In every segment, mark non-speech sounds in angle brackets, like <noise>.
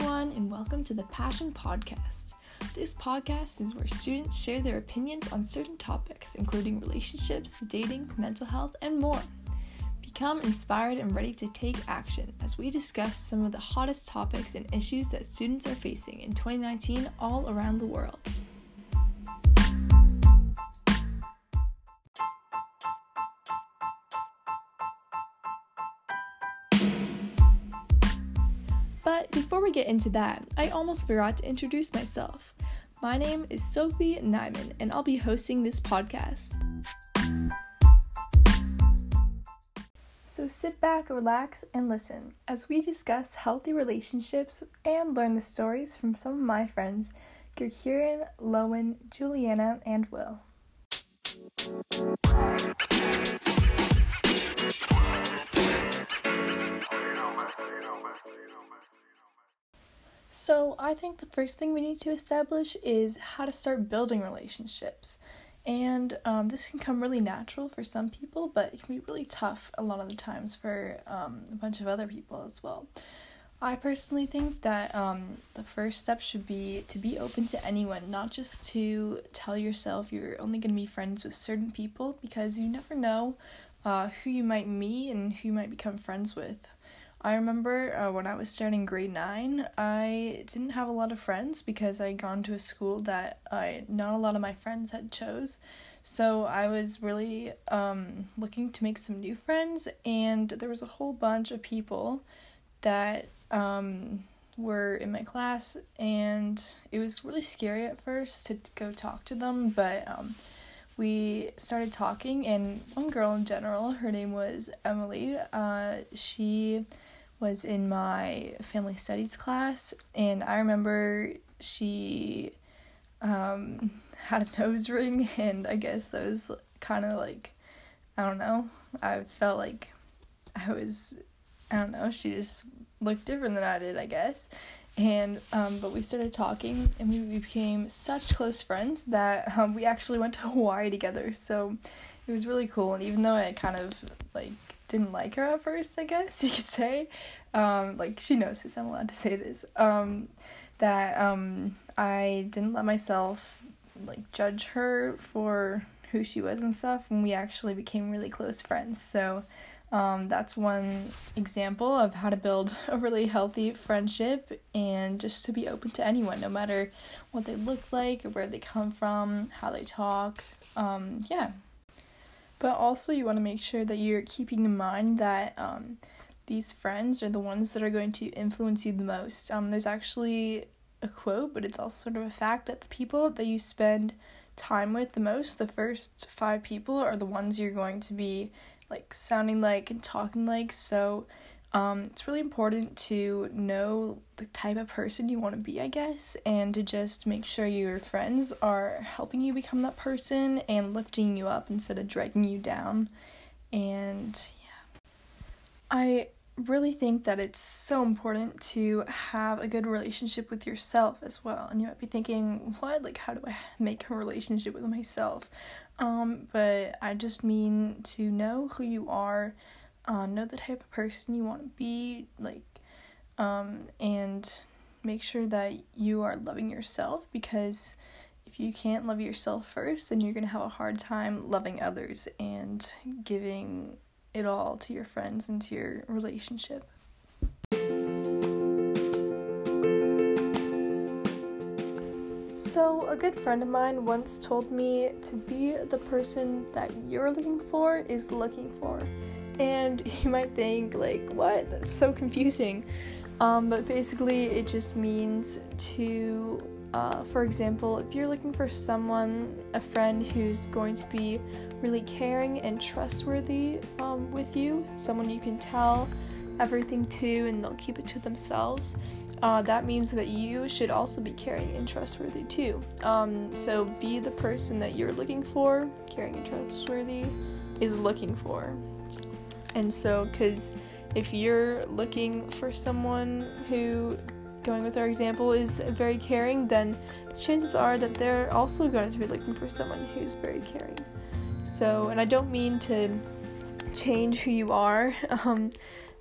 everyone, and welcome to the Passion Podcast. This podcast is where students share their opinions on certain topics, including relationships, dating, mental health, and more. Become inspired and ready to take action as we discuss some of the hottest topics and issues that students are facing in 2019 all around the world. Get into that, I almost forgot to introduce myself. My name is Sophie Nyman, and I'll be hosting this podcast. So sit back, relax, and listen as we discuss healthy relationships and learn the stories from some of my friends, Gerkieran, Lowen, Juliana, and Will. So, I think the first thing we need to establish is how to start building relationships. And um, this can come really natural for some people, but it can be really tough a lot of the times for um, a bunch of other people as well. I personally think that um, the first step should be to be open to anyone, not just to tell yourself you're only going to be friends with certain people because you never know uh, who you might meet and who you might become friends with. I remember uh, when I was starting grade 9, I didn't have a lot of friends because I had gone to a school that I not a lot of my friends had chose. So I was really um, looking to make some new friends and there was a whole bunch of people that um, were in my class and it was really scary at first to go talk to them, but um, we started talking and one girl in general, her name was Emily, uh, she was in my family studies class, and I remember she um, <laughs> had a nose <laughs> ring, and I guess that was kind of like, I don't know, I felt like I was, I don't know, she just looked different than I did, I guess. And um, but we started talking, and we became such close friends that um, we actually went to <laughs> Hawaii together. So it was really cool. And even though I kind of like didn't like her at first, I guess <laughs> you could say. Um, like she knows this, I'm allowed to say this. Um, that um, I didn't let myself like judge her for who she was and stuff, and we actually became really close friends. So um, that's one example of how to build a really healthy friendship and just to be open to anyone, no matter what they look like, or where they come from, how they talk. Um, yeah, but also, you want to make sure that you're keeping in mind that um, these friends are the ones that are going to influence you the most. Um, there's actually a quote, but it's also sort of a fact that the people that you spend time with the most, the first five people, are the ones you're going to be like sounding like and talking like. So, um, it's really important to know the type of person you want to be, I guess, and to just make sure your friends are helping you become that person and lifting you up instead of dragging you down. And yeah, I really think that it's so important to have a good relationship with yourself as well. And you might be thinking, what? Like, how do I make a relationship with myself? Um, but I just mean to know who you are uh, know the type of person you want to be, like, um, and make sure that you are loving yourself because if you can't love yourself first, then you're gonna have a hard time loving others and giving it all to your friends and to your relationship. So, a good friend of mine once told me to be the person that you're looking for is looking for. And <laughs> you might think, like, what? That's so confusing. Um, but basically, it just means to, uh, for example, if you're looking for someone, a friend who's going to be really caring and trustworthy um, with you, someone you can tell everything to and they'll keep it to themselves, uh, that means that you should also be caring and trustworthy too. Um, so be the person that you're looking for, caring and trustworthy is looking for. And so, because if you're looking for someone who, going with our example, is very caring, then chances are that they're also going to be looking for someone who's very caring. So, and I don't mean to change who you are <laughs> um,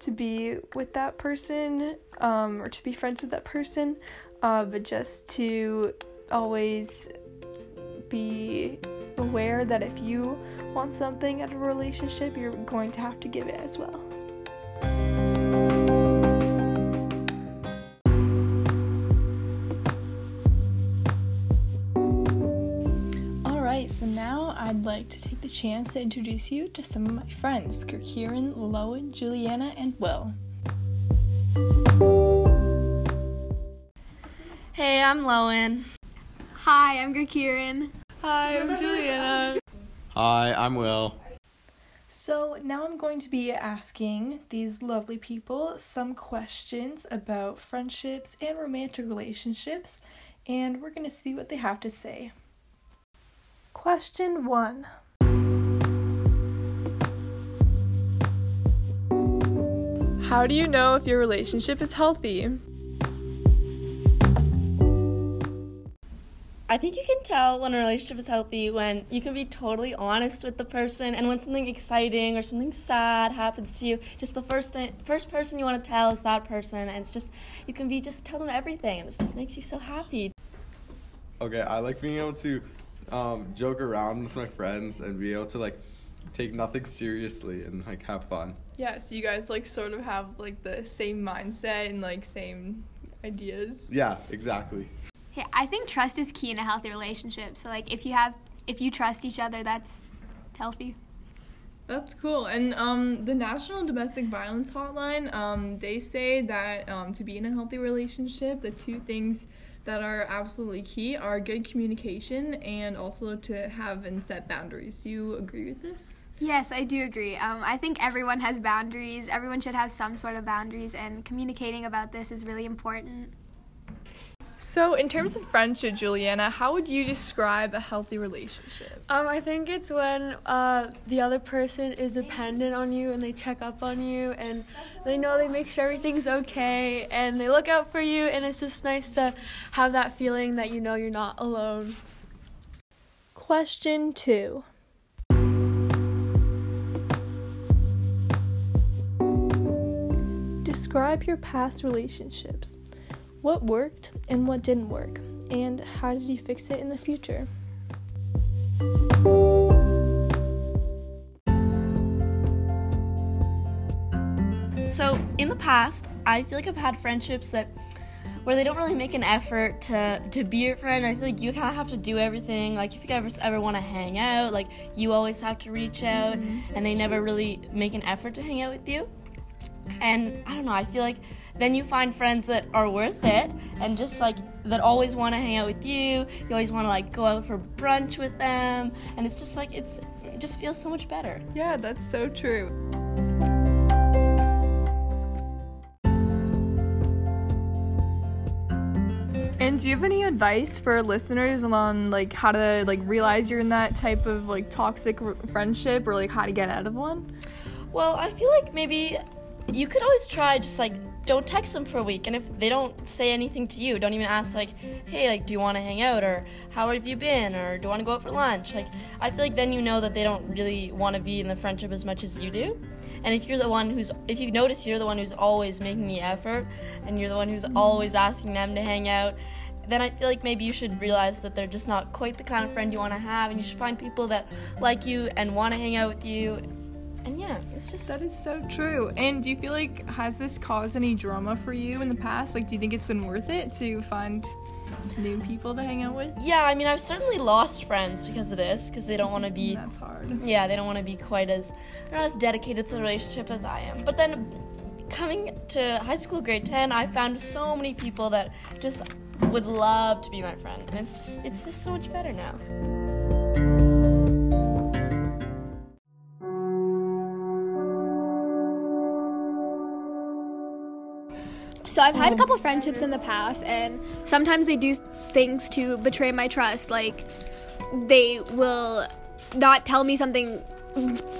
to be with that person um, or to be friends with that person, uh, but just to always be aware that if you want something out of a relationship, you're going to have to give it as well. Alright, so now I'd like to take the chance to introduce you to some of my friends Kieran, Lowen, Juliana, and Will. Hey, I'm Lowen. Hi, I'm Kieran. Hi, I'm <laughs> Juliana. Hi, I'm Will. So, now I'm going to be asking these lovely people some questions about friendships and romantic relationships, and we're going to see what they have to say. Question 1 How do you know if your relationship is healthy? I think you can tell when a relationship is healthy when you can be totally honest with the person and when something exciting or something sad happens to you, just the first thing first person you want to tell is that person and it's just you can be just tell them everything and it just makes you so happy. Okay, I like being able to um, joke around with my friends and be able to like take nothing seriously and like have fun. Yeah, so you guys like sort of have like the same mindset and like same ideas. Yeah, exactly. Yeah, I think trust is key in a healthy relationship. So like if you have if you trust each other, that's healthy. That's cool. And um, the National Domestic Violence Hotline, um, they say that um, to be in a healthy relationship, the two things that are absolutely key are good communication and also to have and set boundaries. Do you agree with this? Yes, I do agree. Um, I think everyone has boundaries. Everyone should have some sort of boundaries, and communicating about this is really important. So, in terms of friendship, Juliana, how would you describe a healthy relationship? Um, I think it's when uh, the other person is dependent on you and they check up on you and they know they make sure everything's okay and they look out for you and it's just nice to have that feeling that you know you're not alone. Question 2 Describe your past relationships. What worked and what didn't work, and how did you fix it in the future? So, in the past, I feel like I've had friendships that where they don't really make an effort to to be your friend. I feel like you kind of have to do everything. Like if you ever ever want to hang out, like you always have to reach out, mm-hmm. and they never really make an effort to hang out with you. And I don't know. I feel like then you find friends that are worth it, and just like that always want to hang out with you. You always want to like go out for brunch with them, and it's just like it's it just feels so much better. Yeah, that's so true. And do you have any advice for listeners on like how to like realize you're in that type of like toxic r- friendship or like how to get out of one? Well, I feel like maybe you could always try just like don't text them for a week and if they don't say anything to you don't even ask like hey like do you want to hang out or how have you been or do you want to go out for lunch like i feel like then you know that they don't really want to be in the friendship as much as you do and if you're the one who's if you notice you're the one who's always making the effort and you're the one who's always asking them to hang out then I feel like maybe you should realize that they're just not quite the kind of friend you want to have, and you should find people that like you and want to hang out with you. And yeah, it's just That is so true. And do you feel like has this caused any drama for you in the past? Like do you think it's been worth it to find new people to hang out with? yeah. I mean, I've certainly lost friends because of this, because they don't want to be That's hard. yeah, they don't want to be quite as they're not as dedicated to the relationship as I am. But then coming to high school grade 10, I found so many people that just would love to be my friend. And it's just it's just so much better now. So I've had a couple friendships in the past, and sometimes they do things to betray my trust. Like they will not tell me something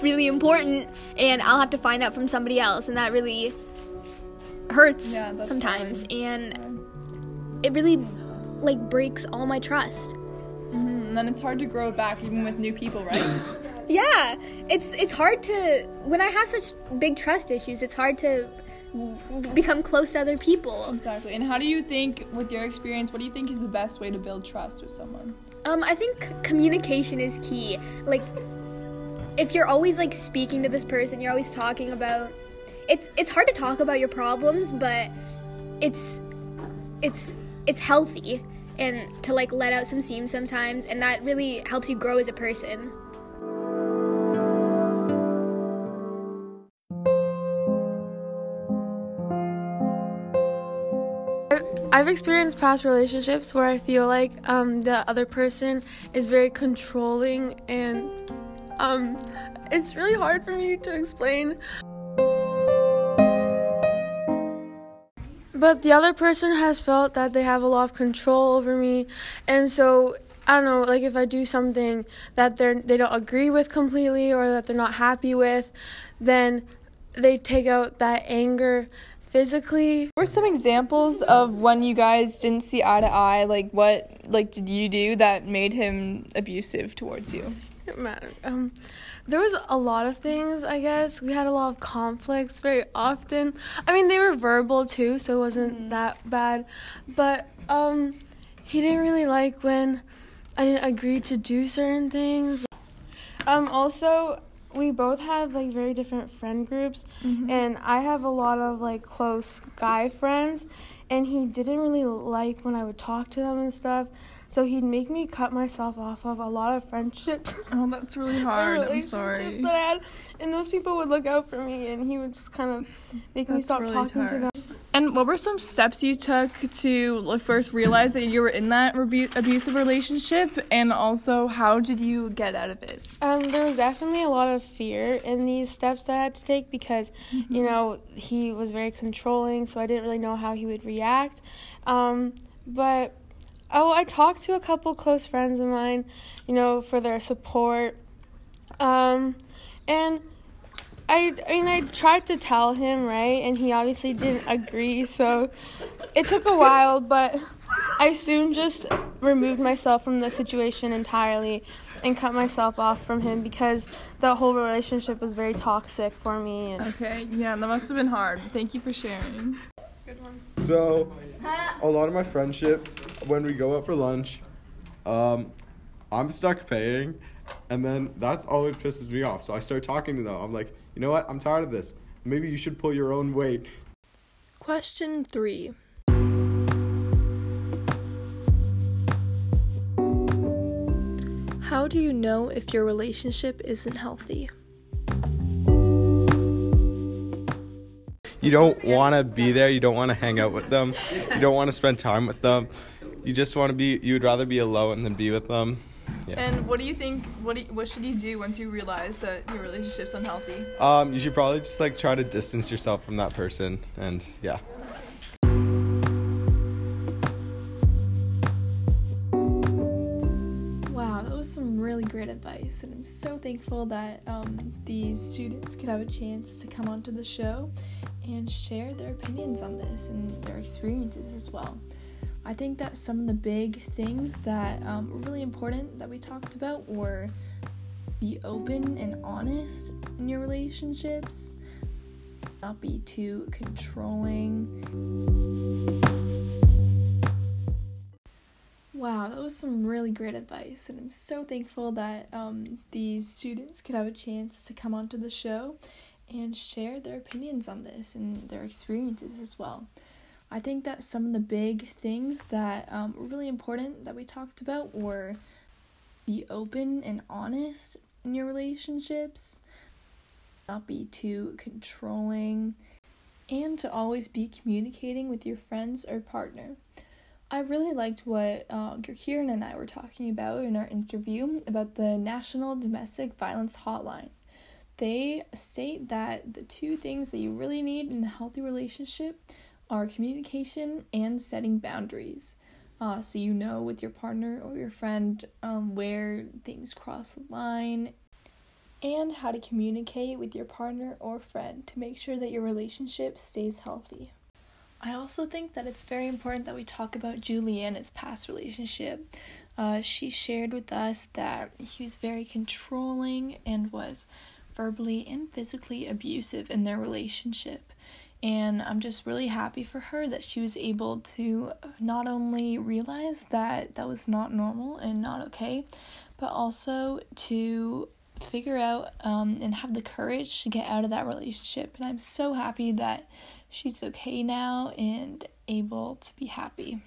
really important, and I'll have to find out from somebody else, and that really hurts Yeah, sometimes. hard. And it really like breaks all my trust. Mm-hmm, and then it's hard to grow it back even with new people, right? <coughs> Yeah, it's it's hard to when I have such big trust issues. It's hard to become close to other people. Exactly. And how do you think, with your experience, what do you think is the best way to build trust with someone? Um, I think communication is key. Like, if you're always like speaking to this person, you're always talking about. It's it's hard to talk about your problems, but it's it's it's healthy and to like let out some steam sometimes, and that really helps you grow as a person. I've experienced past relationships where I feel like um, the other person is very controlling, and um, it's really hard for me to explain. But the other person has felt that they have a lot of control over me, and so I don't know, like if I do something that they're they don't agree with completely or that they're not happy with, then they take out that anger physically. What were some examples of when you guys didn't see eye to eye? Like what like did you do that made him abusive towards you? Um, there was a lot of things. I guess we had a lot of conflicts very often. I mean, they were verbal too, so it wasn't Mm-hmm. that bad. But um, he didn't really like when I didn't agree to do certain things. Um, also, we both have like very different friend groups, Mm-hmm. and I have a lot of like close guy friends, and he didn't really like when I would talk to them and stuff. So he'd make me cut myself off of a lot of friendships. <laughs> Oh, that's really <laughs> hard. I'm relationships sorry. that I had, and those people would look out for me, and he would just kind of make me stop really talking to hard. them. And what were some steps you took to first realize that you were in that rebu- abusive relationship, and also how did you get out of it? Um, there was definitely a lot of fear in these steps that I had to take because, you know, he was very controlling, so I didn't really know how he would react. Um, but oh, I talked to a couple close friends of mine, you know, for their support. Um, and I, I mean, I tried to tell him, right, and he obviously didn't agree, so it took a while, but I soon just removed myself from the situation entirely and cut myself off from him because the whole relationship was very toxic for me. Okay, yeah, that must have been hard. Thank you for sharing. So, <laughs> a lot of my friendships, when we go out for lunch, um, I'm stuck paying, and then that's always pisses me off. So I start talking to them. I'm like, you know what? I'm tired of this. Maybe you should pull your own weight. Question three. How do you know if your relationship isn't healthy? You don't want to be there. You don't want to hang out with them. You don't want to spend time with them. You just want to be. You would rather be alone than be with them. Yeah. And what do you think? What do you, what should you do once you realize that your relationship's unhealthy? Um, you should probably just like try to distance yourself from that person, and yeah. Wow, that was some really great advice, and I'm so thankful that um, these students could have a chance to come onto the show and share their opinions on this and their experiences as well. I think that some of the big things that um, were really important that we talked about were be open and honest in your relationships, not be too controlling. Wow, that was some really great advice, and I'm so thankful that um, these students could have a chance to come onto the show and share their opinions on this and their experiences as well. I think that some of the big things that um, were really important that we talked about were be open and honest in your relationships, not be too controlling, and to always be communicating with your friends or partner. I really liked what uh, Kieran and I were talking about in our interview about the National Domestic Violence Hotline. They state that the two things that you really need in a healthy relationship are communication and setting boundaries. Uh, so you know with your partner or your friend um, where things cross the line and how to communicate with your partner or friend to make sure that your relationship stays healthy. I also think that it's very important that we talk about Juliana's past relationship. Uh, she shared with us that he was very controlling and was verbally and physically abusive in their relationship. And I'm just really happy for her that she was able to not only realize that that was not normal and not okay, but also to figure out um, and have the courage to get out of that relationship. And I'm so happy that she's okay now and able to be happy.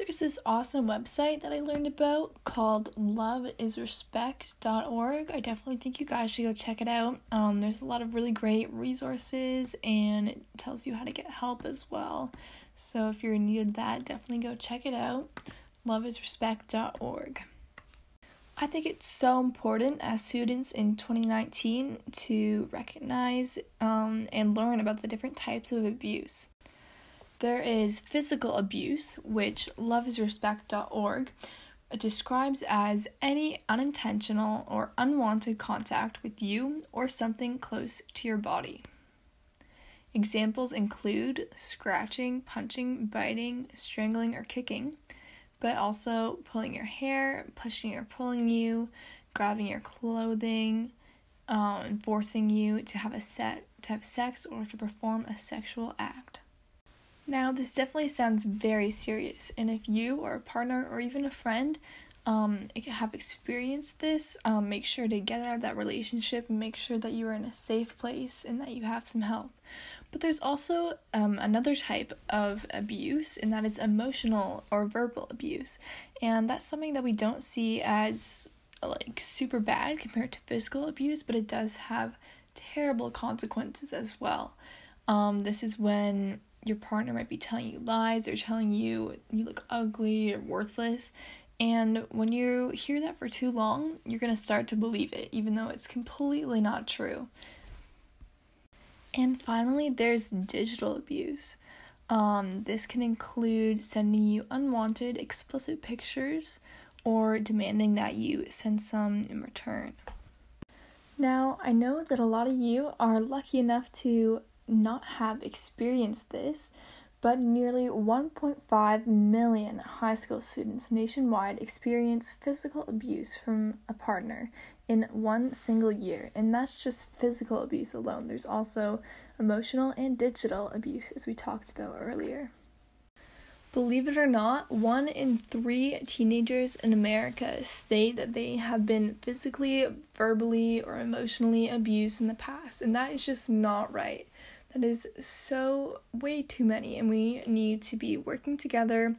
There's this awesome website that I learned about called loveisrespect.org. I definitely think you guys should go check it out. Um, there's a lot of really great resources and it tells you how to get help as well. So if you're in need of that, definitely go check it out. Loveisrespect.org. I think it's so important as students in 2019 to recognize um, and learn about the different types of abuse. There is physical abuse, which loveisrespect.org describes as any unintentional or unwanted contact with you or something close to your body. Examples include scratching, punching, biting, strangling, or kicking, but also pulling your hair, pushing or pulling you, grabbing your clothing, um, forcing you to have a set to have sex or to perform a sexual act. Now, this definitely sounds very serious, and if you or a partner or even a friend um, have experienced this, um, make sure to get out of that relationship and make sure that you are in a safe place and that you have some help. But there's also um, another type of abuse, and that is emotional or verbal abuse, and that's something that we don't see as like super bad compared to physical abuse, but it does have terrible consequences as well. Um, this is when your partner might be telling you lies or telling you you look ugly or worthless. And when you hear that for too long, you're going to start to believe it, even though it's completely not true. And finally, there's digital abuse. Um, this can include sending you unwanted, explicit pictures or demanding that you send some in return. Now, I know that a lot of you are lucky enough to not have experienced this, but nearly 1.5 million high school students nationwide experience physical abuse from a partner in one single year, and that's just physical abuse alone. There's also emotional and digital abuse, as we talked about earlier. Believe it or not, one in three teenagers in America state that they have been physically, verbally, or emotionally abused in the past, and that is just not right. That is so way too many, and we need to be working together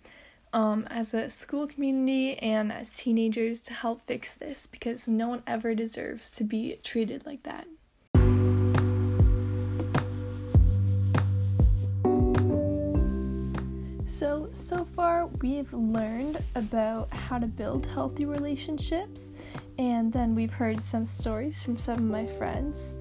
um, as a school community and as teenagers to help fix this because no one ever deserves to be treated like that. So, so far we've learned about how to build healthy relationships, and then we've heard some stories from some of my friends.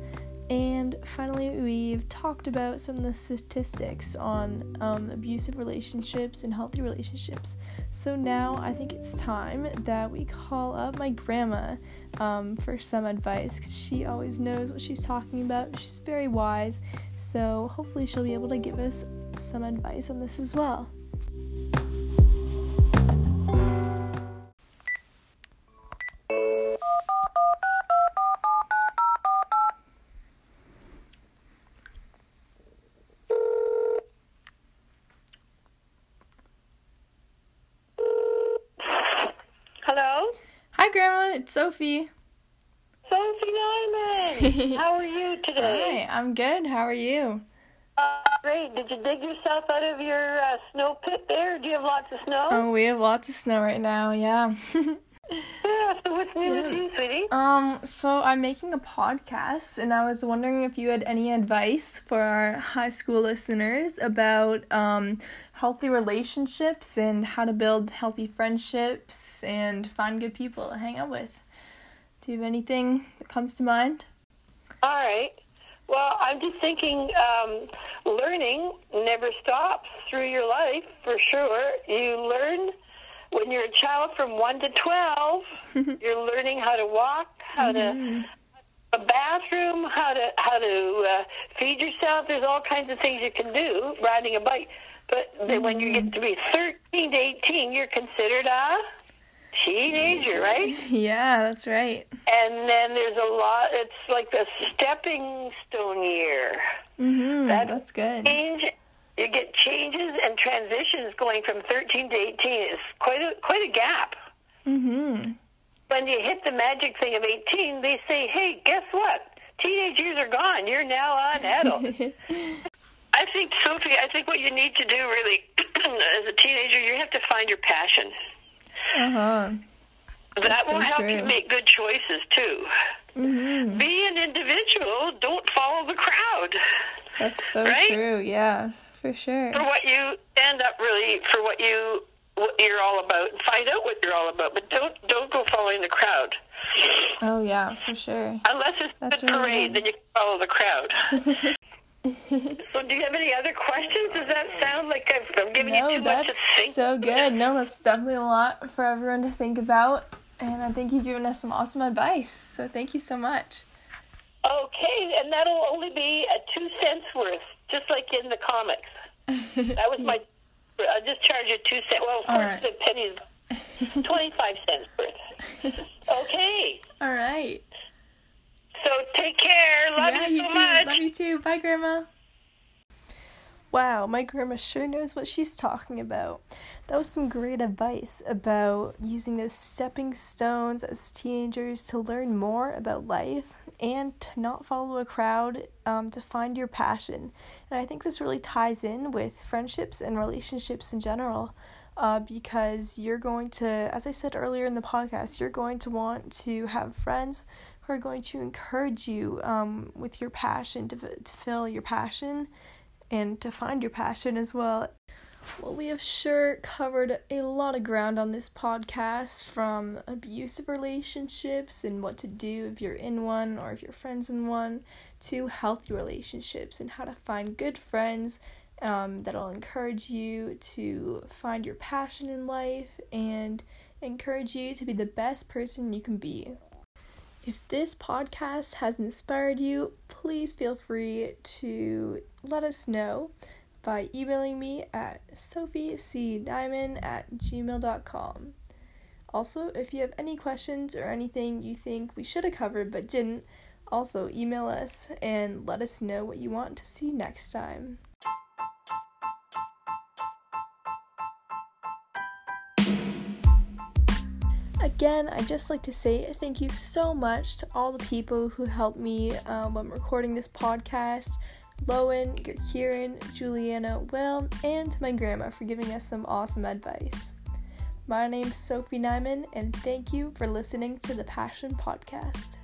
And finally, we've talked about some of the statistics on um, abusive relationships and healthy relationships. So now I think it's time that we call up my grandma um, for some advice because she always knows what she's talking about. She's very wise, so hopefully, she'll be able to give us some advice on this as well. It's Sophie. Sophie Nyman. <laughs> How are you today? Hi, I'm good. How are you? Uh, great. Did you dig yourself out of your uh, snow pit there? Do you have lots of snow? Oh, we have lots of snow right now. Yeah. <laughs> Yeah, so what's new with you, sweetie? um, so I'm making a podcast, and I was wondering if you had any advice for our high school listeners about um healthy relationships and how to build healthy friendships and find good people to hang out with. Do you have anything that comes to mind? All right. Well, I'm just thinking um, learning never stops through your life, for sure. You learn when you're a child from 1 to 12, <laughs> you're learning how to walk, how to a bathroom, how to how to uh, feed yourself. There's all kinds of things you can do riding a bike. But then when you get to be 13 to 18, you're considered a teenager, right? <laughs> Yeah, that's right. And then there's a lot. It's like the stepping stone year. Mhm. That- That's good. You get changes and transitions going from 13 to 18. It's quite a quite a gap. Mhm. When you hit the magic thing of 18, they say, "Hey, guess what? Teenage years are gone. You're now an adult." <laughs> I think, Sophie, I think what you need to do really <clears throat> as a teenager, you have to find your passion. Uh huh. That will so help you make good choices too. Mhm. Be an individual. Don't follow the crowd. That's so Right? true. Yeah, for sure. For what you stand up really for what you what you're all about. Find out what you're all about, but don't don't go following the crowd. Oh yeah, for sure. Unless it's That's a really parade, good. then you can follow the crowd. <laughs> so, do you have any other questions? Does that sound like I've, I'm giving you No, too much to that's think? so good. No, that's definitely a lot for everyone to think about. And I think you've given us some awesome advice. So thank you so much. Okay, and that'll only be a two cents worth, just like in the comics. <laughs> That was my. I'll just charge you two cents. Well, of All course, right. the pennies, <laughs> twenty-five cents worth. Okay, All right. so take care. Love yeah, you you so too. much. Love you too. Bye, Grandma. Wow, my grandma sure knows what she's talking about. That was some great advice about using those stepping stones as teenagers to learn more about life and to not follow a crowd, um, to find your passion. And I think this really ties in with friendships and relationships in general. Uh, because you're going to, as I said earlier in the podcast, you're going to want to have friends who are going to encourage you um, with your passion, to, f- to fill your passion, and to find your passion as well. Well, we have sure covered a lot of ground on this podcast from abusive relationships and what to do if you're in one or if your friend's in one to healthy relationships and how to find good friends um, that'll encourage you to find your passion in life and encourage you to be the best person you can be. If this podcast has inspired you, please feel free to let us know by emailing me at sophiecdiamond at gmail.com. Also, if you have any questions or anything you think we should have covered but didn't, also email us and let us know what you want to see next time. Again, I'd just like to say thank you so much to all the people who helped me um, when recording this podcast Lowen, Kieran, Juliana, Will, and to my grandma for giving us some awesome advice. My name's Sophie Nyman, and thank you for listening to the Passion Podcast.